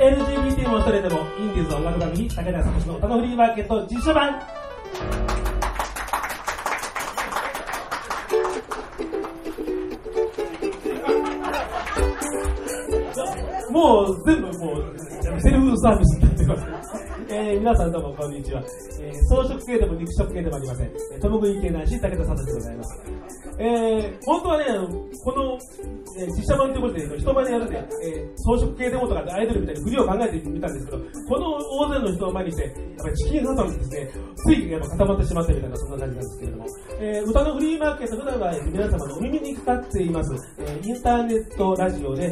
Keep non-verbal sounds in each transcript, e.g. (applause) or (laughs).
LGBT も一人でもインディーズ音楽番組武田聡の歌のフリーマーケット実写版もう全部もうセルフサービスになってます。えー、皆さんどうもこんにちは。えー、草食系でも肉食系でもありません。えー、共食い系男子、武田聡でございます。えー、本当はね、この、えー、実写版ということで、人前でやるね、えー、草食系デモとかでアイドルみたいに振りを考えてみたんですけど、この大勢の人を前にして、やっぱりチキンハトにですね、ついやっぱ固まってしまったみたいな、そんな感じなんですけれども、えー、歌のフリーマーケット、普段は皆様のお耳にかかっています、えー、インターネットラジオで、え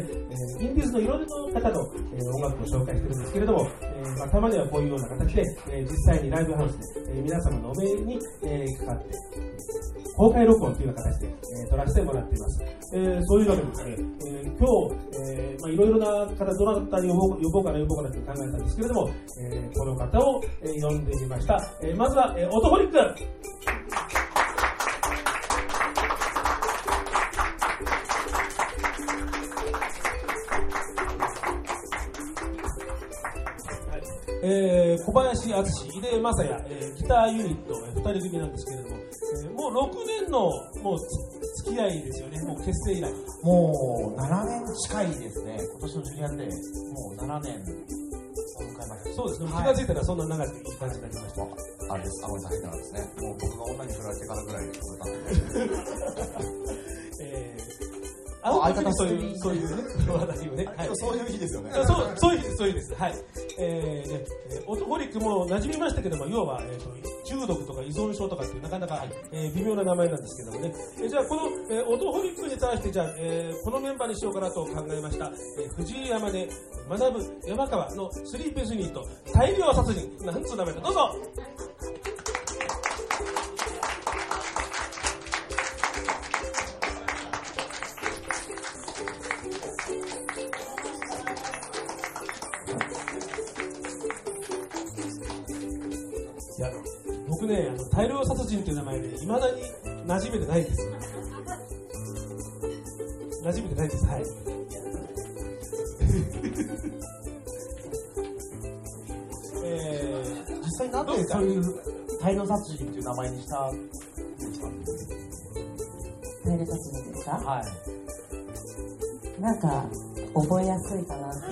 ー、インディーズのいろいろな方の、えー、音楽を紹介してるんですけれども、えーまあ、たまにはこういうような形で、えー、実際にライブハウスで、えー、皆様のお目に、えー、かかって、公開録音というような形で、えー、撮らせてもらっています。えー、そういうわけでですね、えー、今日、え、まあいろいろな方、どなたに呼ぼう呼ぼうかな呼ぼうかなと考えたんですけれども、えー、この方を、えー、呼んでみました。えー、まずは、えー、トホリックえー、小林敦、井出正也、えー、ギターユニット、えー、2人組なんですけれども、えー、もう6年のもう付き合いですよね、もう結成以来。もう7年近いですね、今年のジュニアで、もう7年を迎えました。そうですね、気が付いたらそんな長くいい感じになりました。あれです、あまり大変なんですね。もう僕が女に振られてからぐらいで。(laughs) えーあの相方そういう、そういうね、話題をね。はい、そういう日ですよね。そう、そういう日です、そういう日です。はい。えー、ね、オトホリックも馴染みましたけども、要は、えーと、中毒とか依存症とかっていうなかなか、えー、微妙な名前なんですけどもね。えー、じゃあ、この、えー、オトホリックに対して、じゃあ、えー、このメンバーにしようかなと考えました。えー、藤井山で学ぶ山川のスリーペースユニット、大量殺人。なんつう名前だ、どうぞ大量殺人という名前で、いまだに馴染めてないんですよ。馴染めてないんです、はい。(laughs) えー、実際なんでそういう大量殺人という名前にした？んですか大量殺人ですか？はい。なんか、覚えやすいかな。(laughs)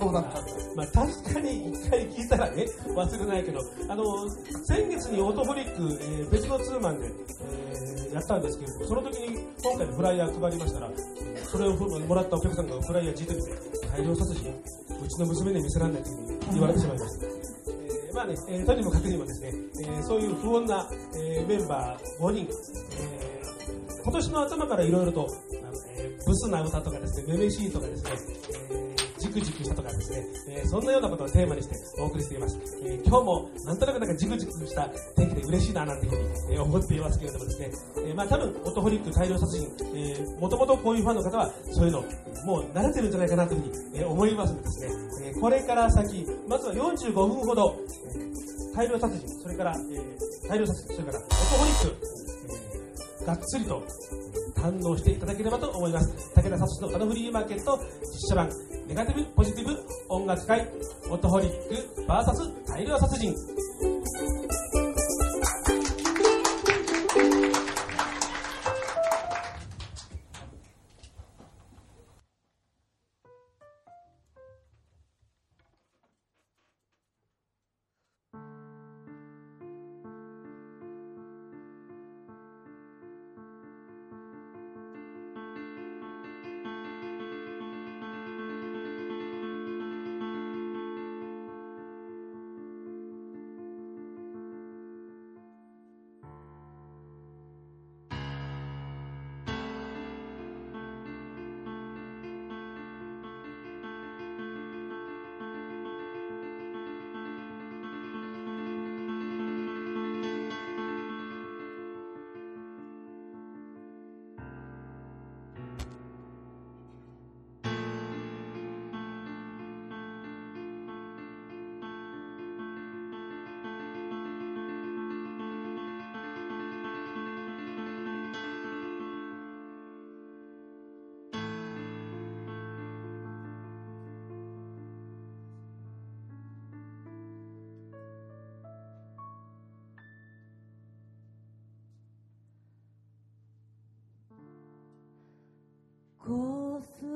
そうだったまあ、確かに一回聞いたらね、忘れないけど、あの、先月にオートホリック、えー、別のツーマンで、えー、やったんですけれども、その時に今回のフライヤー配りましたら、それをもらったお客さんがフライヤー聞いてみて、大量殺人、うちの娘に見せられないというふうに言われてしまいました。え、まあね、えー、とにもかくにもですね、えー、そういう不穏な、えー、メンバー5人、えー、今年の頭からいろいろと、えー、ブスな歌とかですね、めめしいとかですね、えーじくじくしたとかですね、えー、そんなようなことをテーマにしてお送りしています。えー、今日もなんとなくなんかじくじくした天気で嬉しいななんていうふうに、えー、思っていますけれどもですね、えまあ多分、オトホリック大量殺人、えもともとこういうファンの方はそういうのもう慣れてるんじゃないかなというふうに、え思いますのでですね、えこれから先、まずは45分ほど、え大量殺人、それから、え大量殺人、それからオトホリック、えがっつりと堪能していただければと思います。武田聡のカノフリーマーケット実写版ネガティブポジティブ音楽会オトホリック VS 大量殺人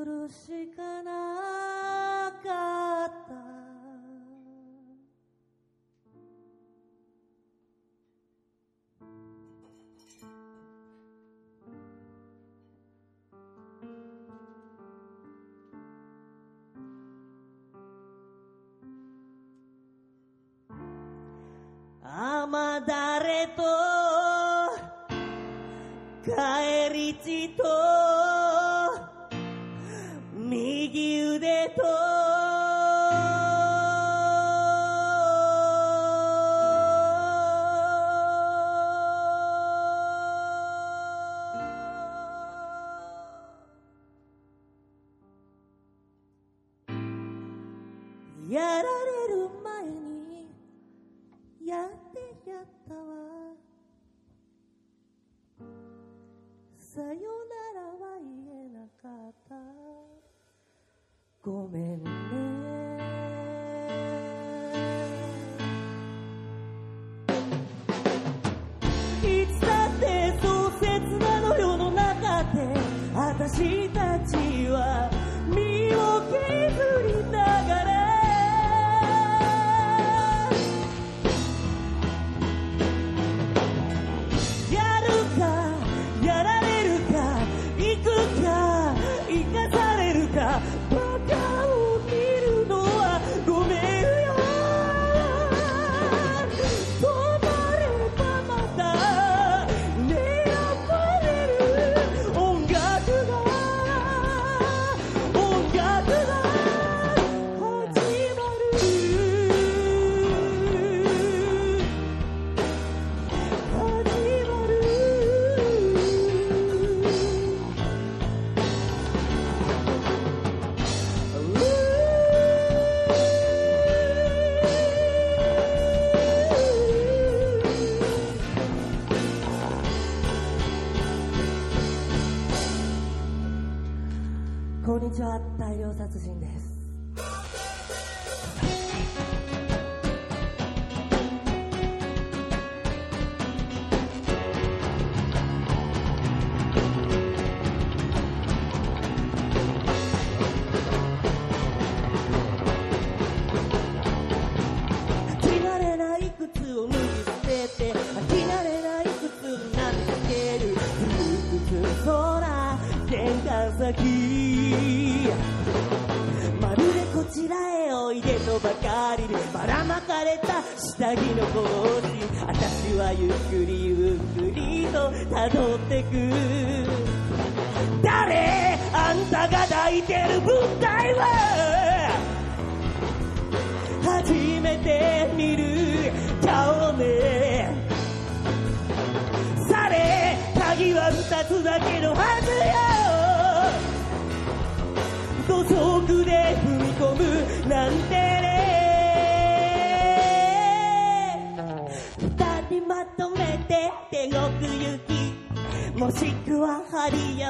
るしかな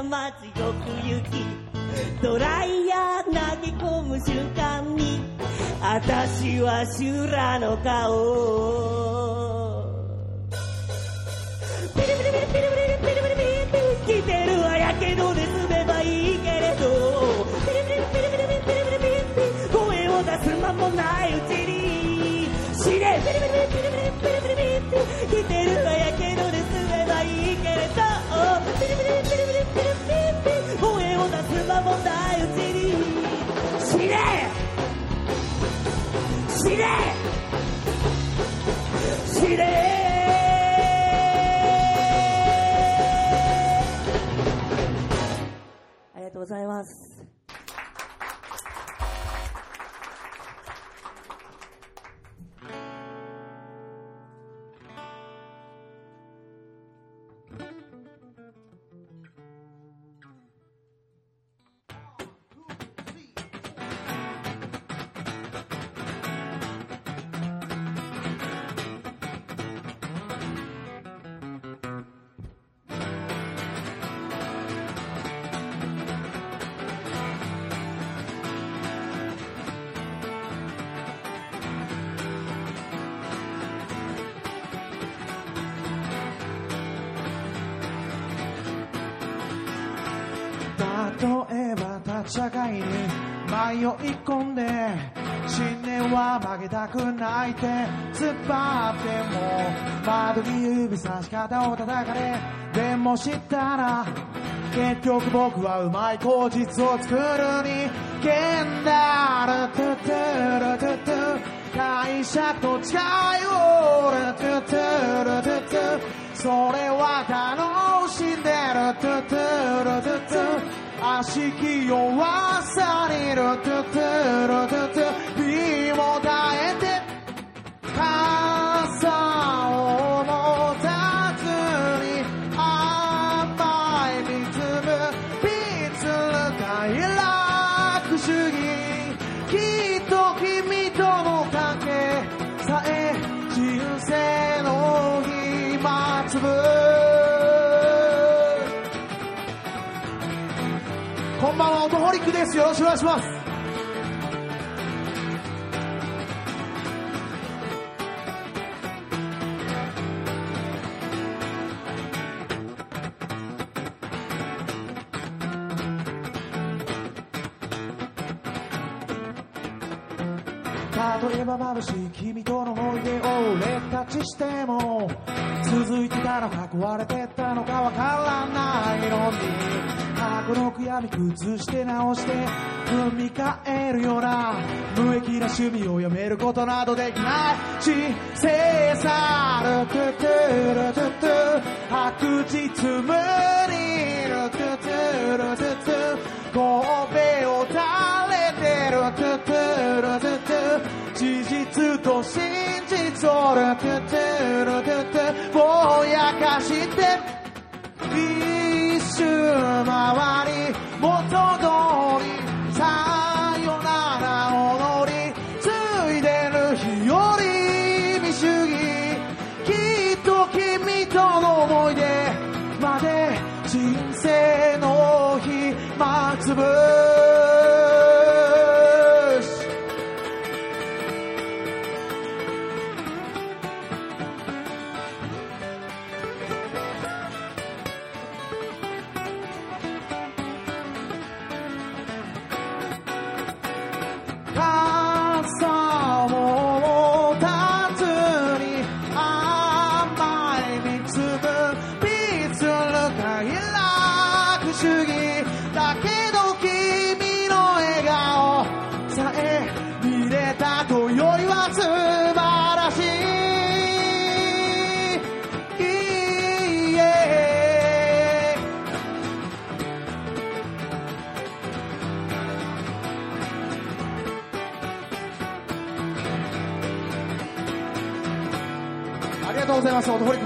まずよく行きドライヤー投げ込む瞬間に私は修羅の顔もないうちに死ね死ね死ねありがとうございます。込んで信念は曲げたくないって突っ張っても窓に指差し方を叩かれでも知ったら結局僕はうまい口実を作る。に剣だルトゥトゥルトゥトゥ会社と違いをルトゥトゥルトゥトゥそれは楽しんでるトゥトゥルトゥトゥ悪しき弱さにルトゥトゥルトゥトゥ身も耐えてです。よろしくお願いします。例えば眩しい君との思い出を俺たちしても続いてたのか壊れてったのかわからないのに。過去の悔やみ崩して直して踏み替えるような無益な趣味をやめることなどできない人生さルトゥトゥルトゥトゥ白日無理ルトゥトゥルトゥトゥ神戸を垂れてるトゥトゥルトゥトゥ事実と真実をルトゥトゥルトゥトゥぼやかして一周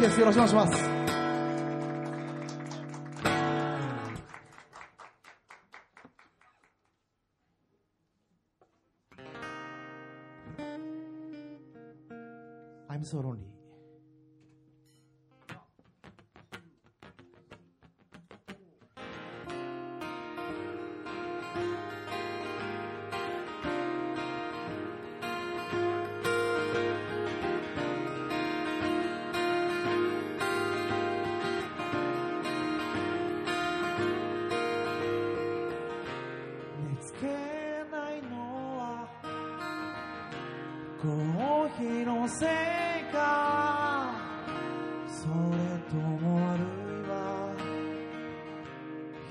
です。よろしくお願いします。コーヒーのせいか。それともあるいは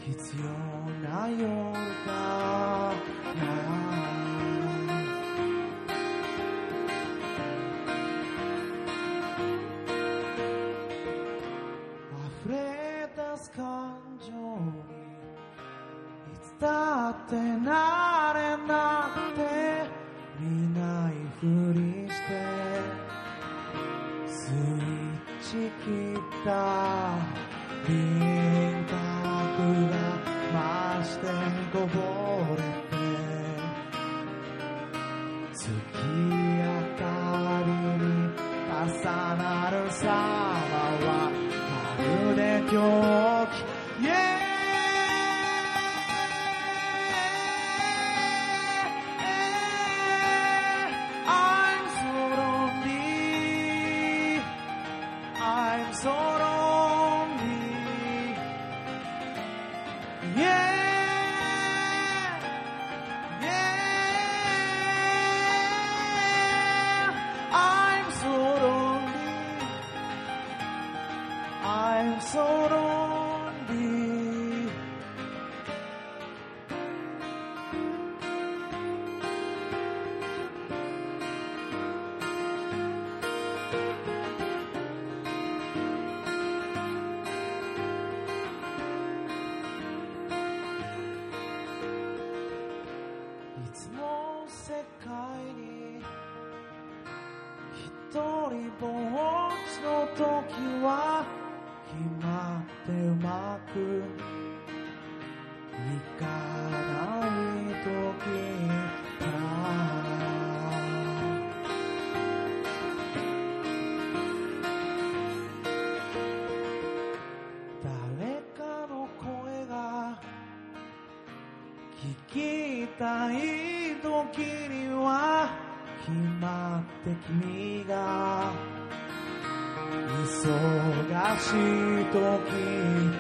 必要な夜か。一人ぼっちの時は決まってうまくいかない時が誰かの声が聞きたい時には決まって君が忙しい時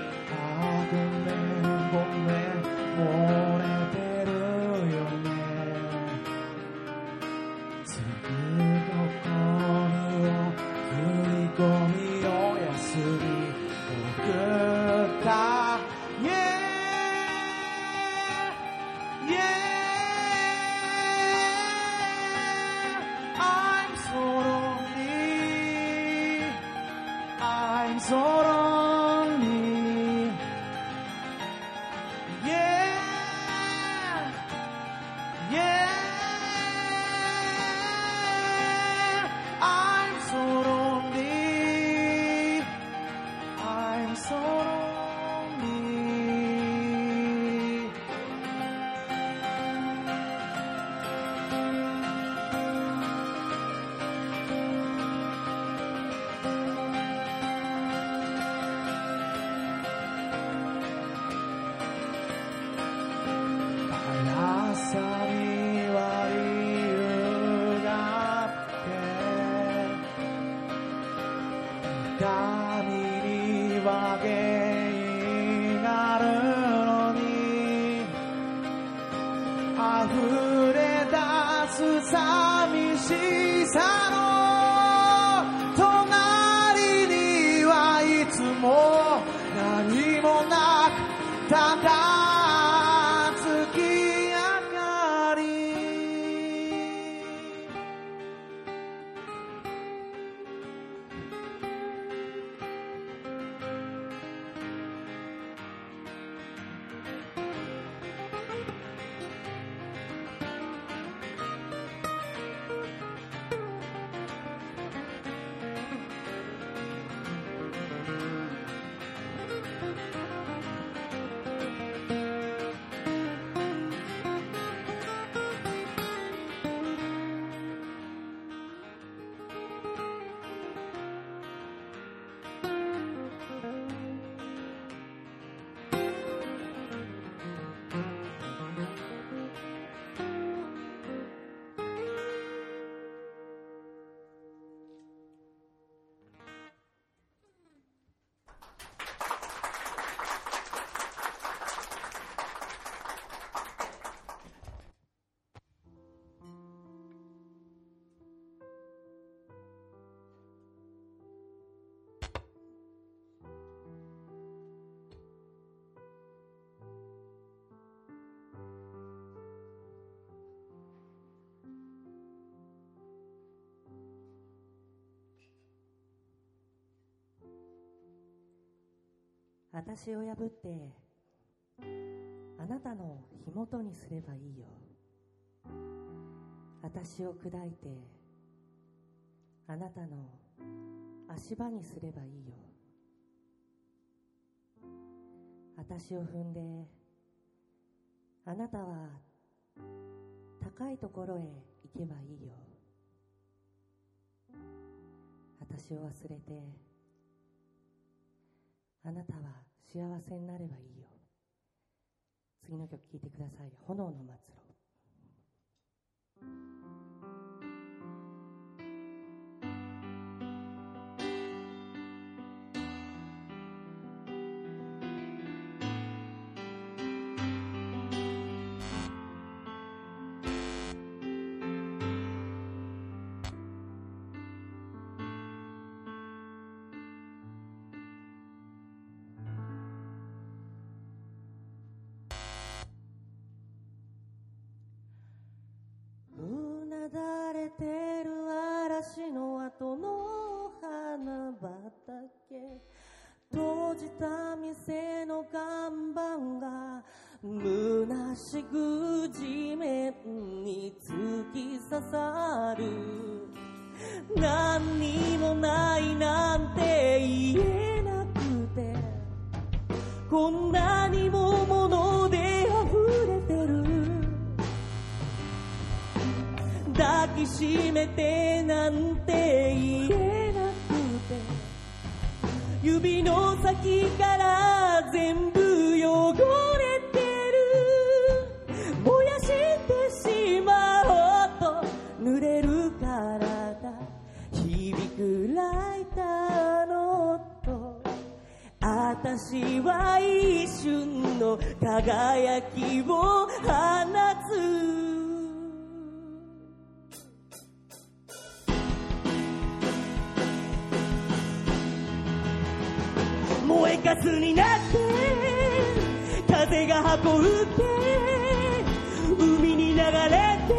私を破ってあなたの火元にすればいいよ。私を砕いてあなたの足場にすればいいよ。私を踏んであなたは高いところへ行けばいいよ。私を忘れてあなたは幸せになればいいよ。次の曲聴いてください「炎の末路」さる。何にもないなんて言えなくて。こんなにも物で溢れてる。抱きしめてなんて言えなくて。指の先から全部私は一瞬の輝きを放つ。燃えかすになって風が運んで海に流れて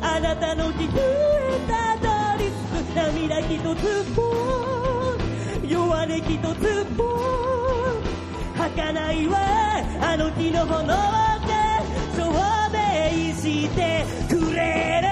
あなたの気風へたどり着く涙一つも弱音一つも儚いわあの日の炎で証明してくれる。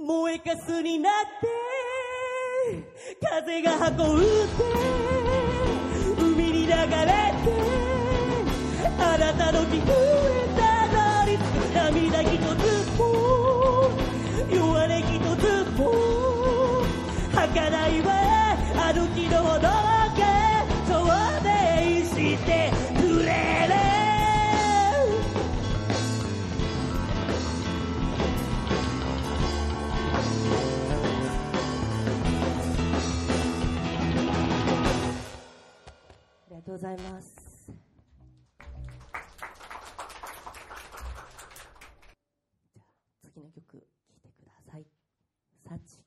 燃えかすになって風が運んで海に流れてあなたの気風へたどり涙一つも弱音一つも儚いわ。あの日のほどけ。証明して。とうございます。じゃあ次の曲聴いてください。サチ。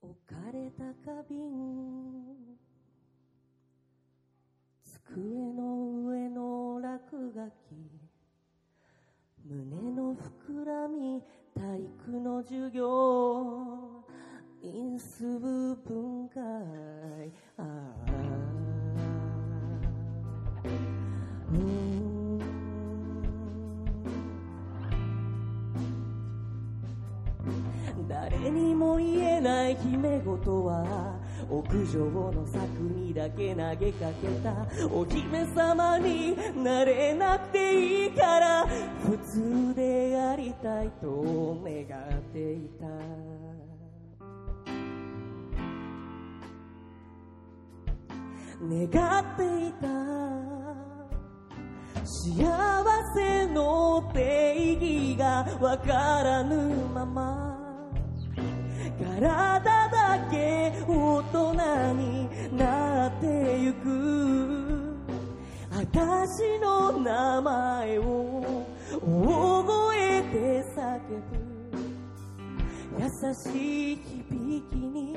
置かれた花瓶机の上の落書き胸の膨らみ体育の授業。因数分解。ああ。うん。誰にも言えない決め事は屋上の柵にだけ投げかけた。お姫様になれなくていいから普通でありたいと願っていた。願っていた。幸せの定義がわからぬまま。体だけ大人になってゆく。私の名前を大声で叫ぶ。優しい響きに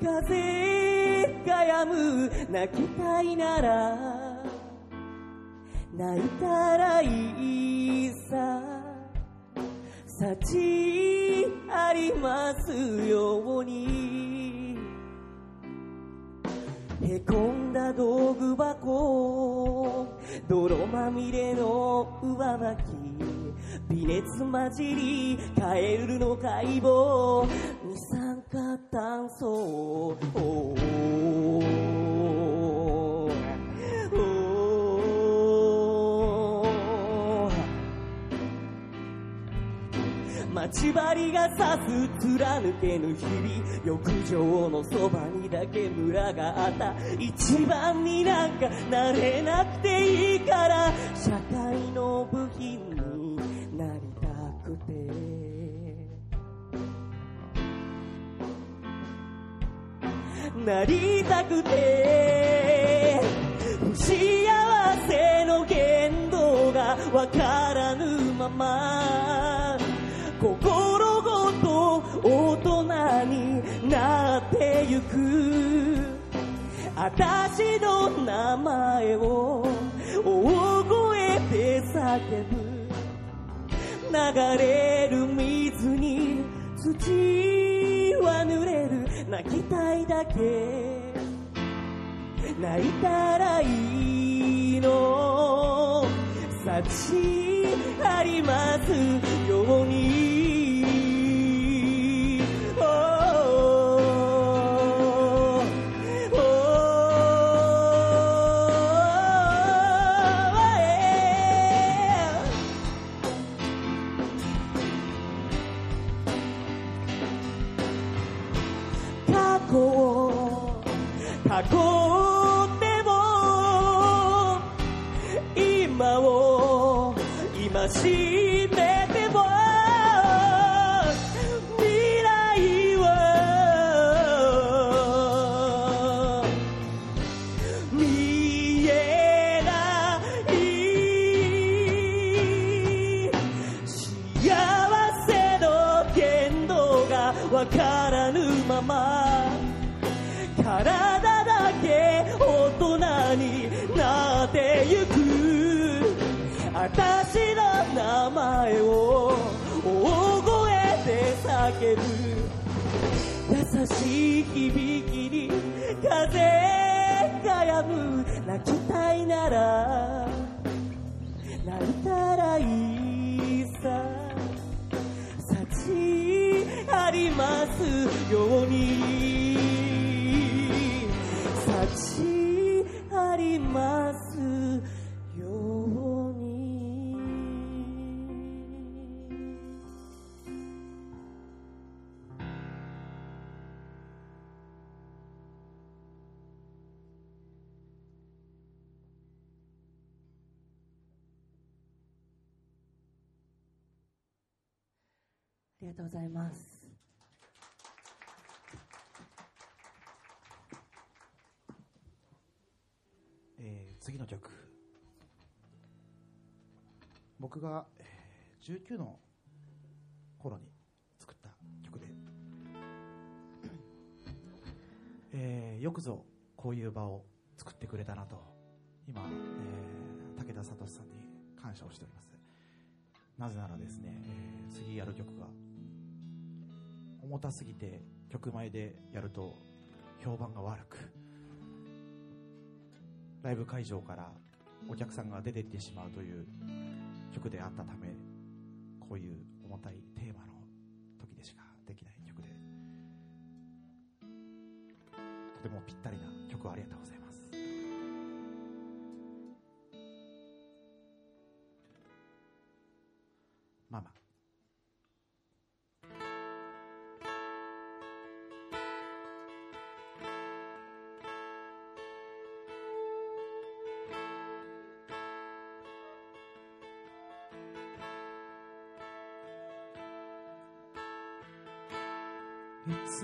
風が止む。泣きたいなら泣いたらいいさ。幸ありますように。へこんだ道具箱泥まみれの上履き微熱混じりカエルの解剖二酸化炭素待ち針が刺す貫けぬ日々浴場のそばにだけ村があった。一番になんかなれなくていいから社会の部品になりたくて。なりたくて。不幸せの限度がわからぬまま。心ごと大人になってゆく。私の名前を大声で叫ぶ。流れる水に土は濡れる。泣きたいだけ。泣いたらいいの。幸ありますように。しい響きに風がやむ泣きたいなら泣いたらいいさ。幸ありますように。がとうございます。えー次の曲。僕が、えー19の頃に作った曲で、えーよくぞこういう場を作ってくれたなと。今、えー武田聡さんに感謝をしております。なぜならですね、えー次やる曲が重たすぎて曲前でやると評判が悪くライブ会場からお客さんが出てってしまうという曲であったためこういう重たいテーマの時でしかできない曲でとてもぴったりな曲をありがとうございます。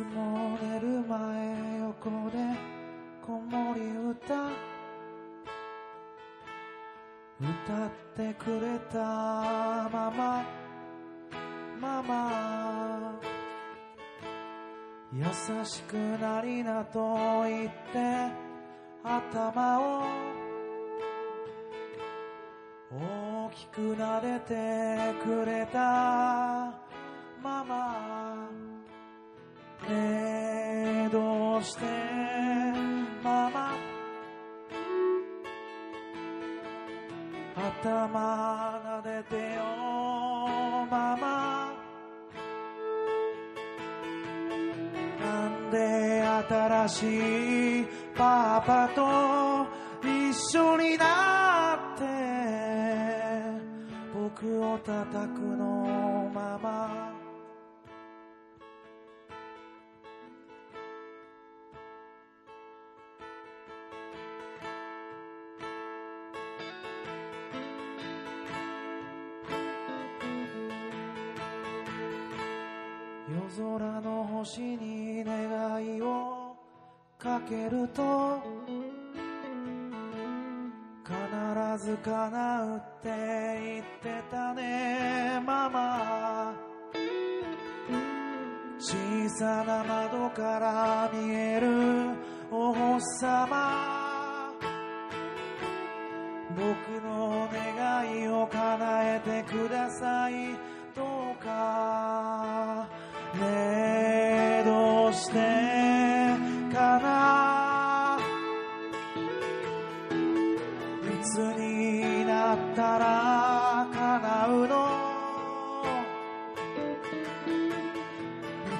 つも寝る前横で子守歌歌ってくれたママ。ママ。優しくなりなと言って頭を大きく撫でてくれたママ。どうしてママ頭撫でてよママなんで新しいパパと一緒になって僕を叩くのママ空の星に願いをかけると必ず叶うって言ってたねママ。小さな窓から見えるお星様。僕の願いを叶えてください。どうかね。えたら叶うの。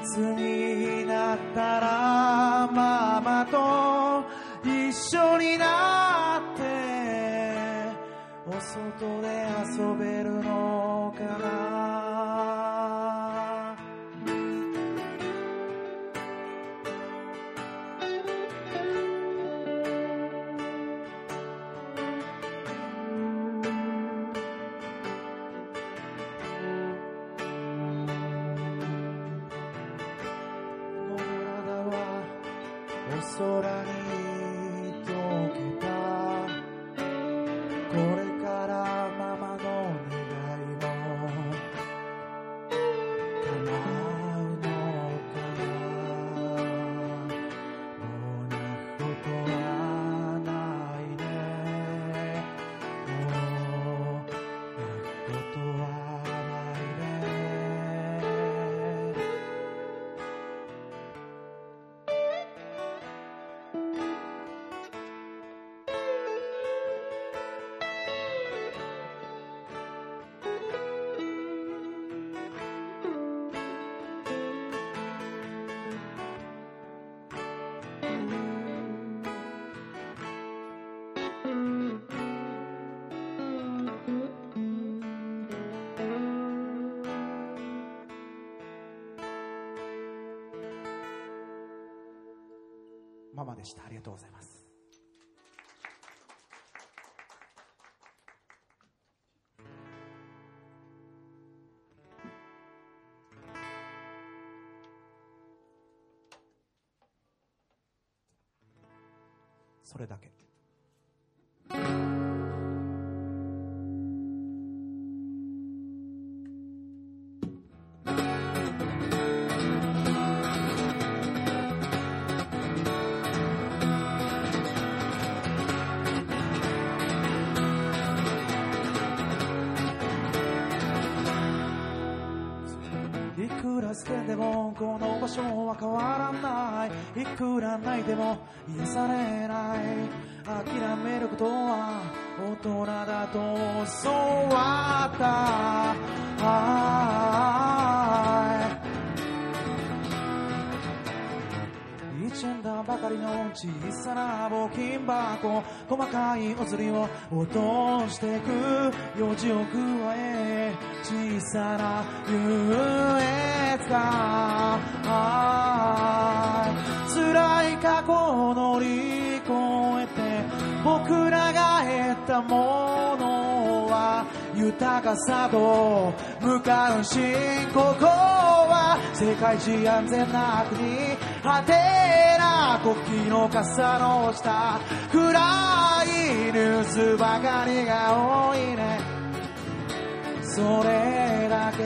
いつになったらママと一緒になってお外で遊べるのかな。ママでした。ありがとうございます。変わらない。いくら泣いても癒されない。諦めることは大人だと教わった。はい。一円だばかりの小さな募金箱。細かいお釣りを落としてく。用事を加え。小さな優越感辛い過去を乗り越えて僕らが得たものは豊かさと向かうしここは世界一安全な国果てな国旗の傘の下暗いニュースばかりが多いね。それだけ。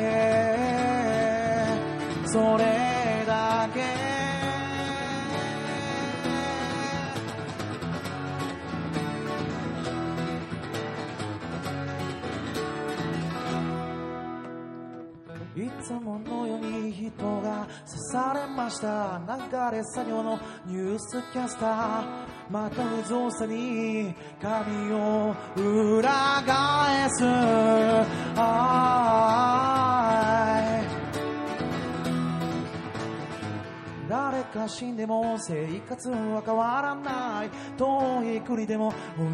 それだけ。いつものように人が刺されました。流れ作業のニュースキャスター。また無造作に髪を裏返す。誰か死んでも生活は変わらない。遠い国でも同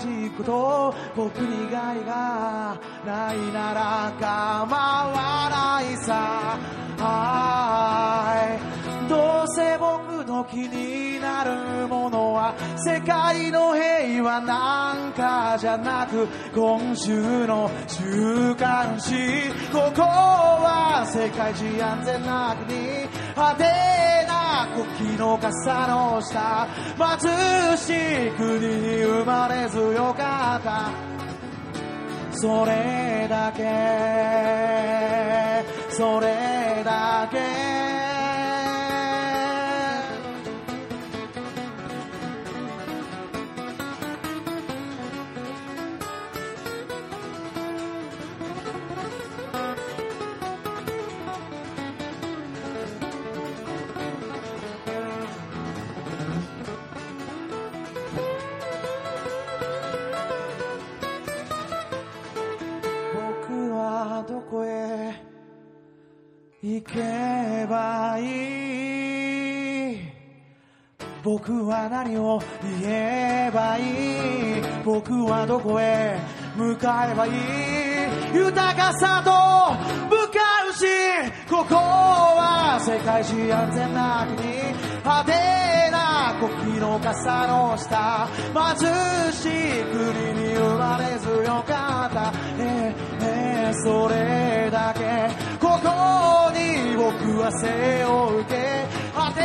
じこと僕に害がないなら構わないさ。はい。気になるものは世界の平和なんかじゃなく今週の週刊誌ここは世界一安全な国派手な国旗の傘の下貧しい国に生まれずよか。ったそれだけそれだけ。こへ行けばいい僕は何を言えばいい僕はどこへ向かえばいい豊かさと向かうしここは世界一安全な国派手な国旗の傘の下貧しい国に生まれずよかった。えそれだけここに僕は背を受け果て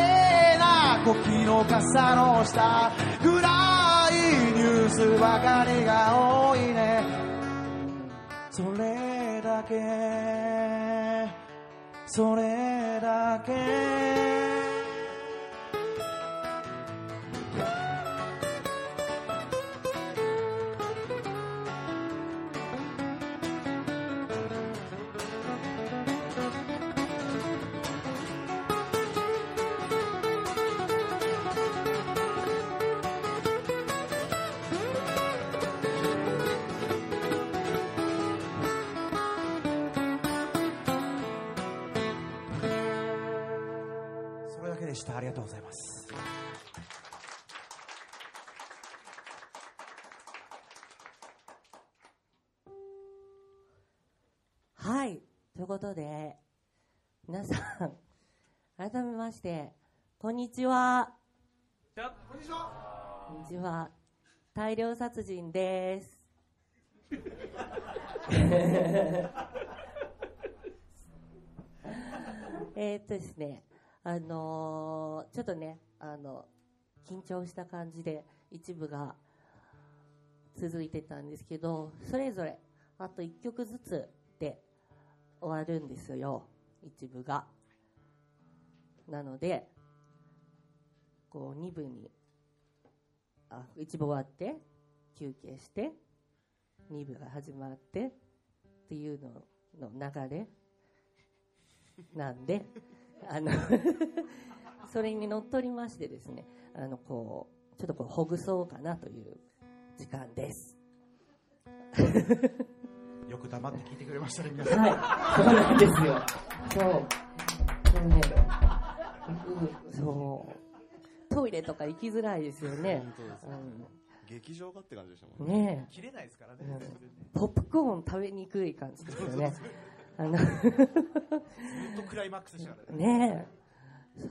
な国旗の傘の下暗いニュースばかりが多いね。それだけ。それだけ。ことで、皆さん、改めまして、こんにちは。こんにちは。こんにちは。大量殺人です。(laughs) えーっとですね、あのーちょっとね、あの、緊張した感じで一部が続いてたんですけど、それぞれあと1曲ずつで終わるんですよ、一部が。なので、こう2部に、あ、一部終わって、休憩して、2部が始まって、っていうのの流れなんで、あの、(laughs) それにのっとりましてですね、あの、こう、ちょっとこう、ほぐそうかなという時間です。よく黙って聞いてくれましたね、皆さん。はい、そうなんですよ。そう。そうね。うんそう。トイレとか行きづらいですよね。本当です劇場がって感じでしたうん、もんね。ね切れないですからね。え、うんポップコーン食べにくい感じですよね。あの、ずっとクライマックスでしたからね。ねえ。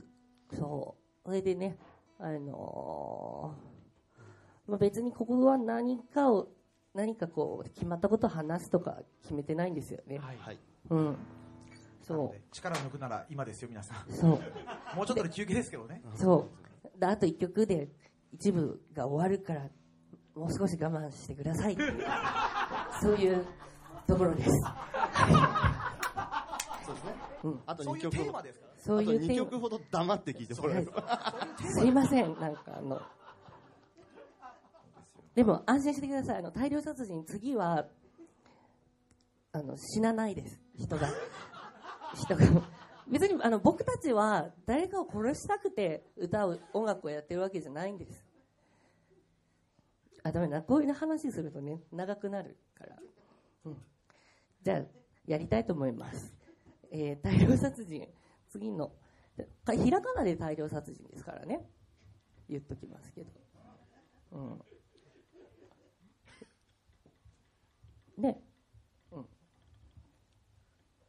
そそう。それでね、あのーまあ、別にここは何かを、何かこう、決まったことを話すとか決めてないんですよね。はい。はい。うん。そで力を抜くなら今ですよ、皆さん。う。そう。(laughs) もうちょっとで休憩ですけどね。そう。であと一曲で一部が終わるから、もう少し我慢してくださいっていう。(laughs) そういうところです。そうですね。うんあと2そういうテ曲ほど。ーマですか？ら。そういうあと2点曲ほど黙って聞いてもらえる。すいません、なんかあの。でも安心してください。あの大量殺人次はあの死なないです。人が (laughs) 人が別にあの僕たちは誰かを殺したくて歌う音楽をやってるわけじゃないんです。あダメだこういう話するとね長くなるから。うん、じゃあやりたいと思います。えー大量殺人次のかひらがなで大量殺人ですからね言っときますけど、うん、ねうん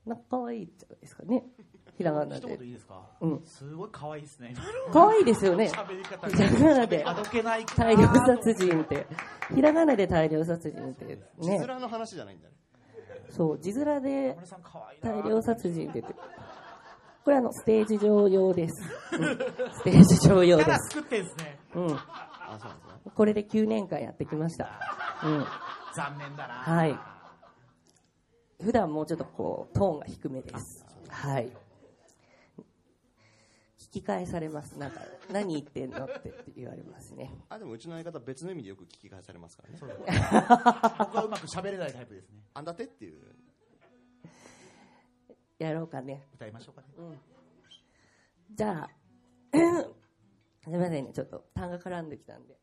なんか可愛いじゃないですかね (laughs) ひらがな一言で。いいですか？うんすごい可愛いですね。可愛いですよね。ひらがなであどけな大量殺人って。ひらがなで大量殺人って。字ね。面の話じゃないんだね。そう、字面で大量殺人って。これあの、ステージ上用です。うんステージ上用です。キャラ作ってんですね。うん。あ、そうなんですね。これで9年間やってきました。うん。残念だな。はい。普段もうちょっとこう、トーンが低めです。はい。聞き返されます。なんか、何言ってんのって言われますね。あ、でもうちの相方別の意味でよく聞き返されますからね。(laughs) 僕はうまく喋れないタイプですね。あんだってっていう。やろうかね。歌いましょうかね。じゃあ、(coughs) すみませんね、ちょっと単が絡んできたんで。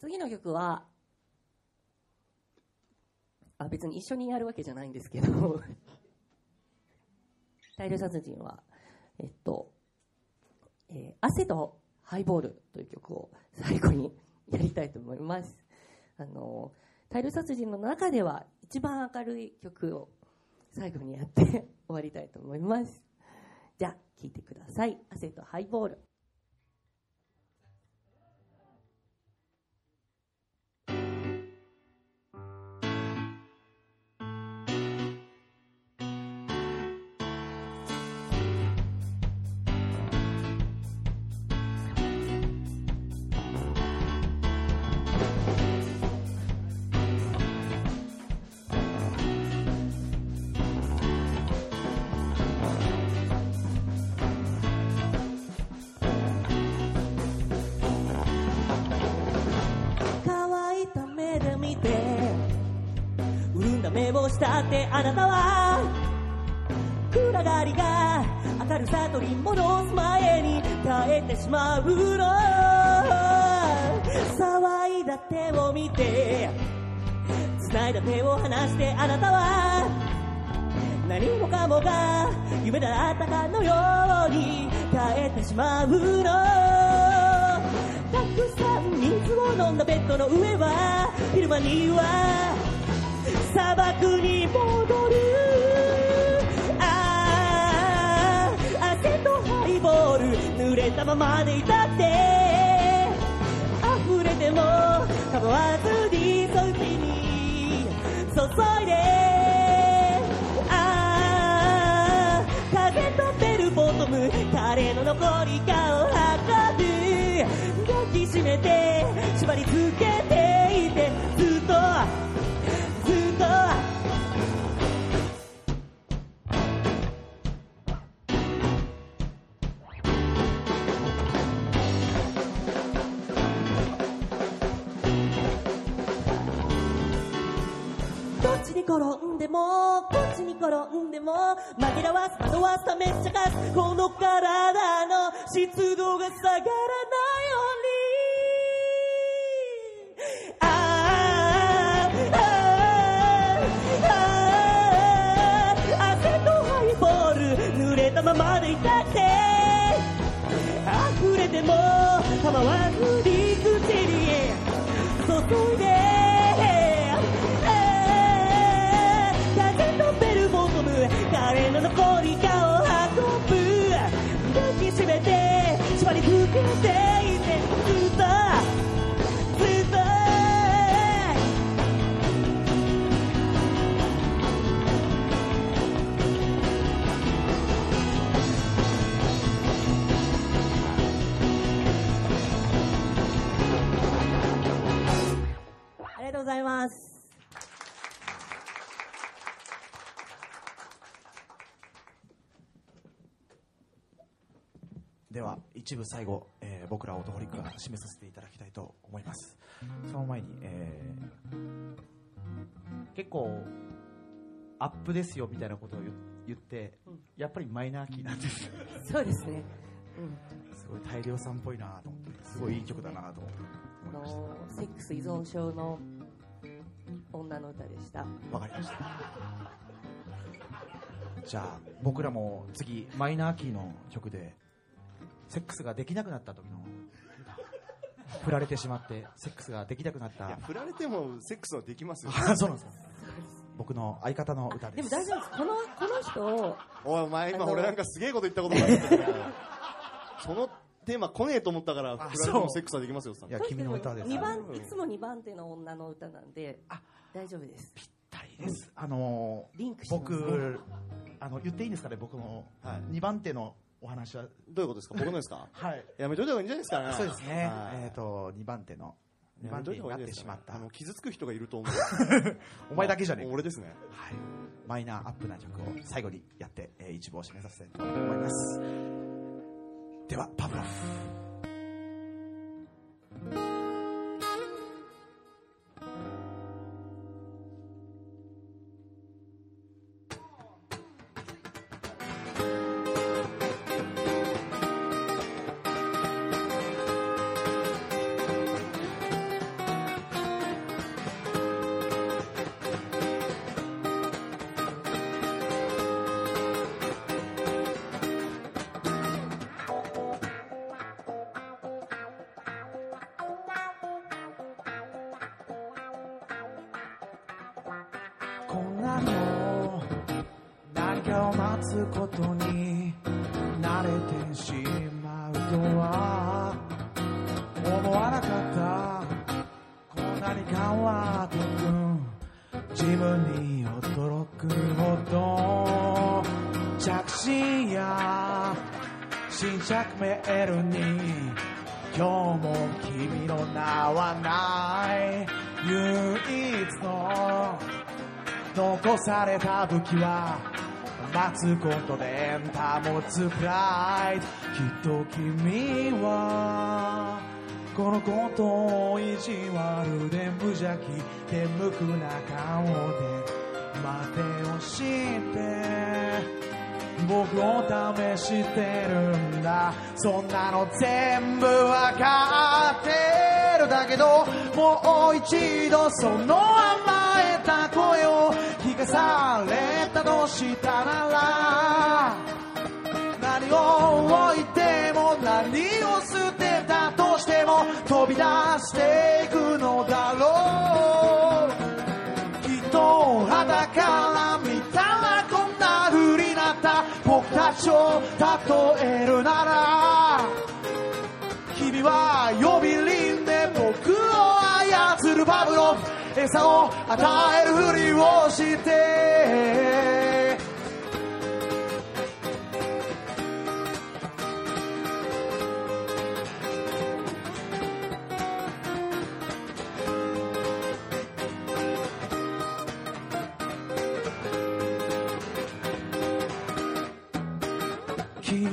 次の曲は、あ、別に一緒にやるわけじゃないんですけど、(laughs) 大量殺人は、えっと、えー汗とハイボールという曲を最後にやりたいと思います。あの、大量殺人の中では一番明るい曲を最後にやって終わりたいと思います。じゃあ、聴いてください。汗とハイボール。目をしたってあなたは暗がりが明るさ取り戻す前に耐えてしまうの騒いだ手を見て繋いだ手を離してあなたは何もかもが夢だったかのように耐えてしまうの。たくさん水を飲んだベッドの上は昼間には砂漠に戻る。ああ汗とハイボール濡れたままでいたって。溢れても構わずにそっちに注いで。ああ風とベルボトム彼の残りかを運ぶ抱きしめて縛り付けて。に転んでも、こっちに転んでも、紛らわす、惑わす、試しちゃかす、この体の湿度が下がらないように。ああ、ああ、ああ、汗とハイボール、濡れたままでいたって、溢れても構わずざいます。では一部最後、えー僕らオートホリックが締めさせていただきたいと思います。その前に、え結構、アップですよみたいなことを言言って、やっぱりマイナーキーなんです。よ。そうですね、ーすごい大量さんっぽいなと思ってすごいいい曲だなと思あいました。のセックス依存症の女の歌でしたわかりましたじゃあ僕らも次マイナーキーの曲でセックスができなくなった時の振られてしまってセックスができなくなったいや、振られてもセックスはできますよ。あそうなんですか僕の相方の歌でも。大丈夫です。この、この人、おいお前今あの俺なんかすげえこと言ったことがあったけど (laughs) そのテーマ来ねえと思ったからあフラでもセックスはできますよさんいや、君の歌です。二番、いつも2番手の女の歌なんで、大丈夫です。ぴったりです。あのーリンクしますね僕、あの、言っていいんですかね、僕のはい2番手のお話は。どういうことですか？僕のですか？(laughs) はい。やめといた方がいいんじゃないですかねそうですね。はいえっと、2番手の、2やめとい番手になった方がいいですてしまったあ。の傷つく人がいると思う (laughs) お前だけじゃねえか。俺ですねはい。マイナーアップな曲を最後にやって、えー一部を締めさせたいと思います。では、パブロフ。着信や新着メールに今日も君の名はない。唯一の残された武器は待つことで保つプライド。きっと君はこのことを意地悪で無邪気で無垢な顔で待てをして僕を試してるんだ。そんなの全部わかってる。だけどもう一度その甘えた声を聞かされたとしたなら何を置いても何を捨てたとしても飛び出していくのだろう。きっと肌から見たちを例えるなら君は呼び鈴で僕を操るバブロン餌を与えるふりをして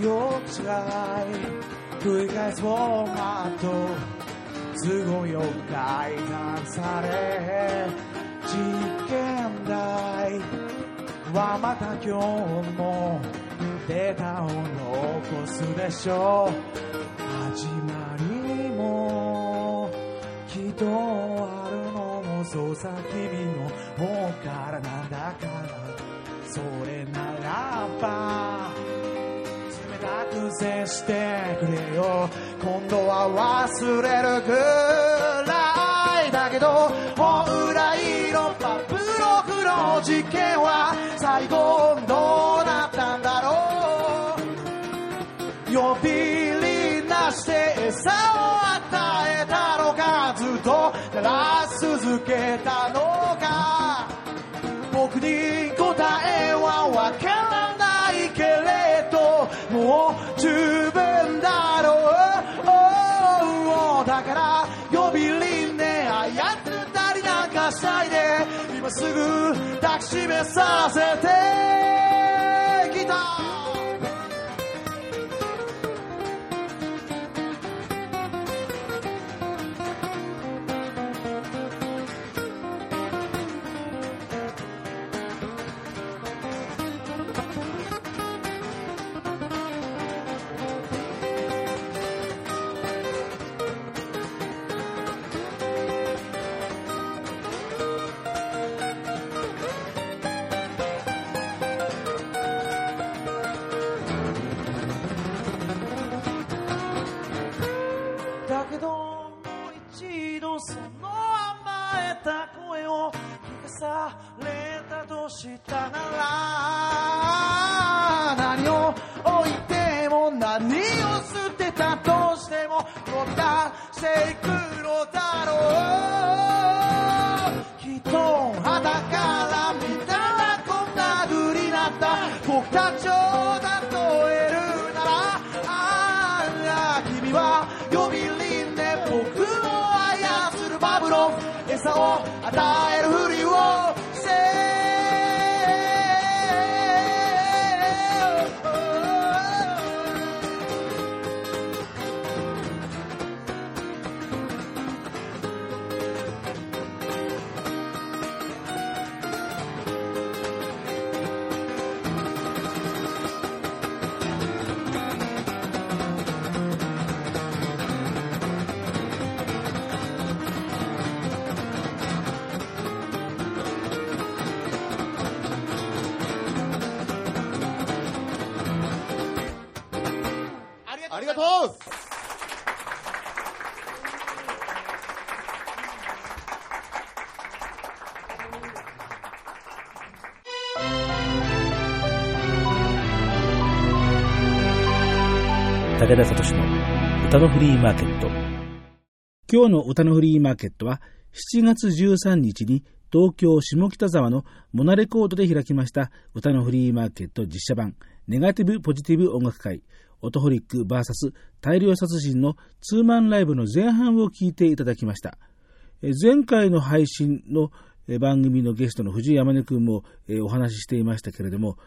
記憶違い繰り返すフォーマット都合よく改ざんされ実験台はまた今日もデータを残すでしょう。始まりもきっとあるのもそうさ君の方からなんだから。それならば冷たく接してくれよ。今度は忘れるぐらいだけど本来のパブロフの事件は最後どうなったんだろう。呼び鈴なして餌を与えたのかずっと鳴らし続けたのか。僕に答えはわからない。さいで今すぐ抱きしめさせて。したなら何を置いても何を捨てたとしても飛び出していくのだろう。きっと肌から見たらこんな風になった僕たちを例えるならああ君は呼び鈴で僕を操るバブロン。餌を与え歌のフリーマーケット。今日の歌のフリーマーケットは7月13日に東京下北沢のモナレコードで開きました歌のフリーマーケット実写版ネガティブポジティブ音楽会オトホリック VS 大量殺人のツーマンライブの前半を聞いていただきました。前回の配信の番組のゲストの藤井山根君もお話ししていましたけれども、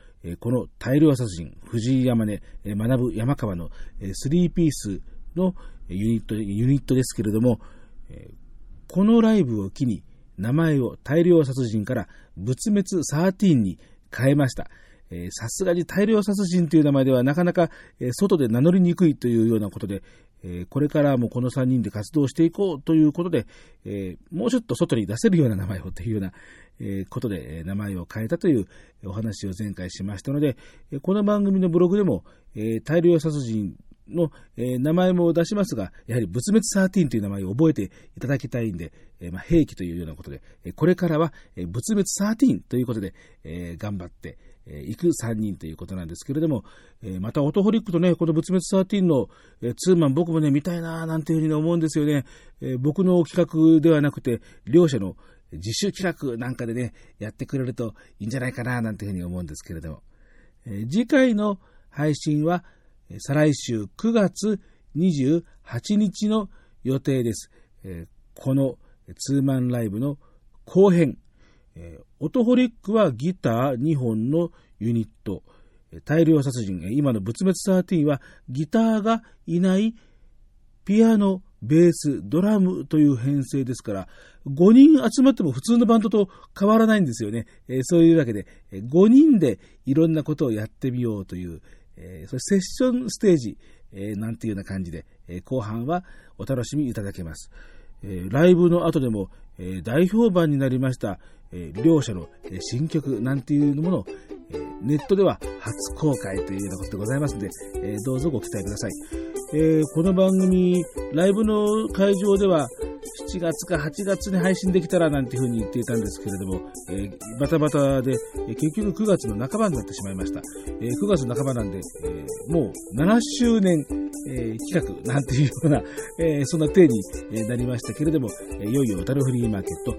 この大量殺人、藤井山根、学ぶ山川の3ピースのユニットユニットですけれども、このライブを機に名前を大量殺人から仏滅13に変えました。さすがに大量殺人という名前ではなかなか、外で名乗りにくいというようなことで、これからもこの3人で活動していこうということで、もうちょっと外に出せるような名前をというような、ことで、名前を変えたというお話を前回しましたので、この番組のブログでも、大量殺人の、え名前も出しますが、やはり仏滅13という名前を覚えていただきたいんで、えまあ、兵器というようなことで、えこれからは、えー仏滅13ということで、え頑張って、え行く3人ということなんですけれども、えまたオトホリックとね、この仏滅13の、えーツーマン僕もね、見たいなーなんていうふうに思うんですよね。え僕の企画ではなくて、両者の自主企画なんかでね、やってくれるといいんじゃないかななんていうふうに思うんですけれども。え次回の配信は、再来週9月28日の予定です。このツーマンライブの後編、オトホリックはギター2本のユニット、大量殺人、今の仏滅13はギターがいないピアノ、ベース、ドラムという編成ですから、5人集まっても普通のバンドと変わらないんですよね。そういうわけで、5人でいろんなことをやってみようという、えーそれセッションステージ、えーなんていうような感じで、えー後半はお楽しみいただけます。えライブの後でも、えー大評判になりました、え両者のえ新曲なんていうものを、えネットでは初公開というようなことでございますので、えどうぞご期待ください。えこの番組、ライブの会場では7月か8月に配信できたらなんていうふうに言っていたんですけれども、えーバタバタで、えー結局9月の半ばになってしまいました。えー9月の半ばなんで、えもう7周年、え企画なんていうような、えそんな体になりましたけれども、えいよいよ歌のフリーマーケット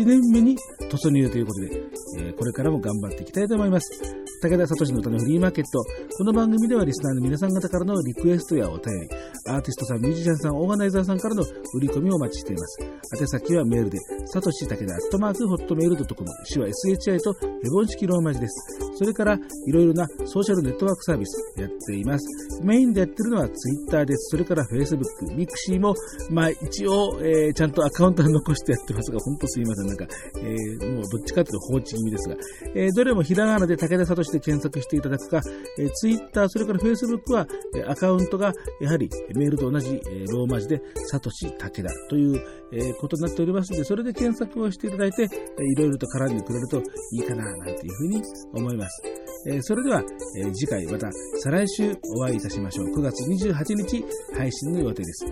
8年目に突入ということで、えこれからも頑張っていきたいと思います。武田聡の歌のフリーマーケット。この番組ではリスナーの皆さん方からのリクエストやお便り、アーティストさん、ミュージシャンさん、オーガナイザーさんからの売り込みをお待ちしています。宛先はメールで、さとし武田アットマークホットメールドットコム、シは SHI とヘボン式ローマ字です。それから、いろいろなソーシャルネットワークサービスやっています。メインでやってるのは Twitter です。それから Facebook、 mixi も、まあ一応、えーちゃんとアカウントを残してやってますが、ほんとすいません。なんか、えーもうどっちかというと放置気味ですが、えーどれもひらがなで武田聡で検索していただくか、えー、Twitter、それから Facebook は、えアカウントがやはりメールと同じ、えローマ字で、サトシ武田という、えことになっておりますので、それで検索をしていただいて、えーいろいろと絡んでくれるといいかな、なんていうふうに思います。えそれでは、え次回また再来週お会いいたしましょう。9月28日配信の予定です。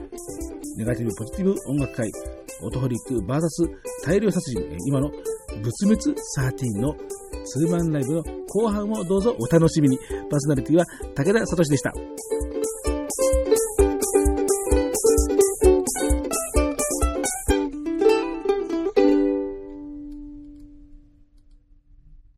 ネガティブポジティブ音楽会、オトホリック VS 大量殺人、今の仏滅13のツーマンライブの後半をどうぞお楽しみに。パーソナリティは武田聡でした。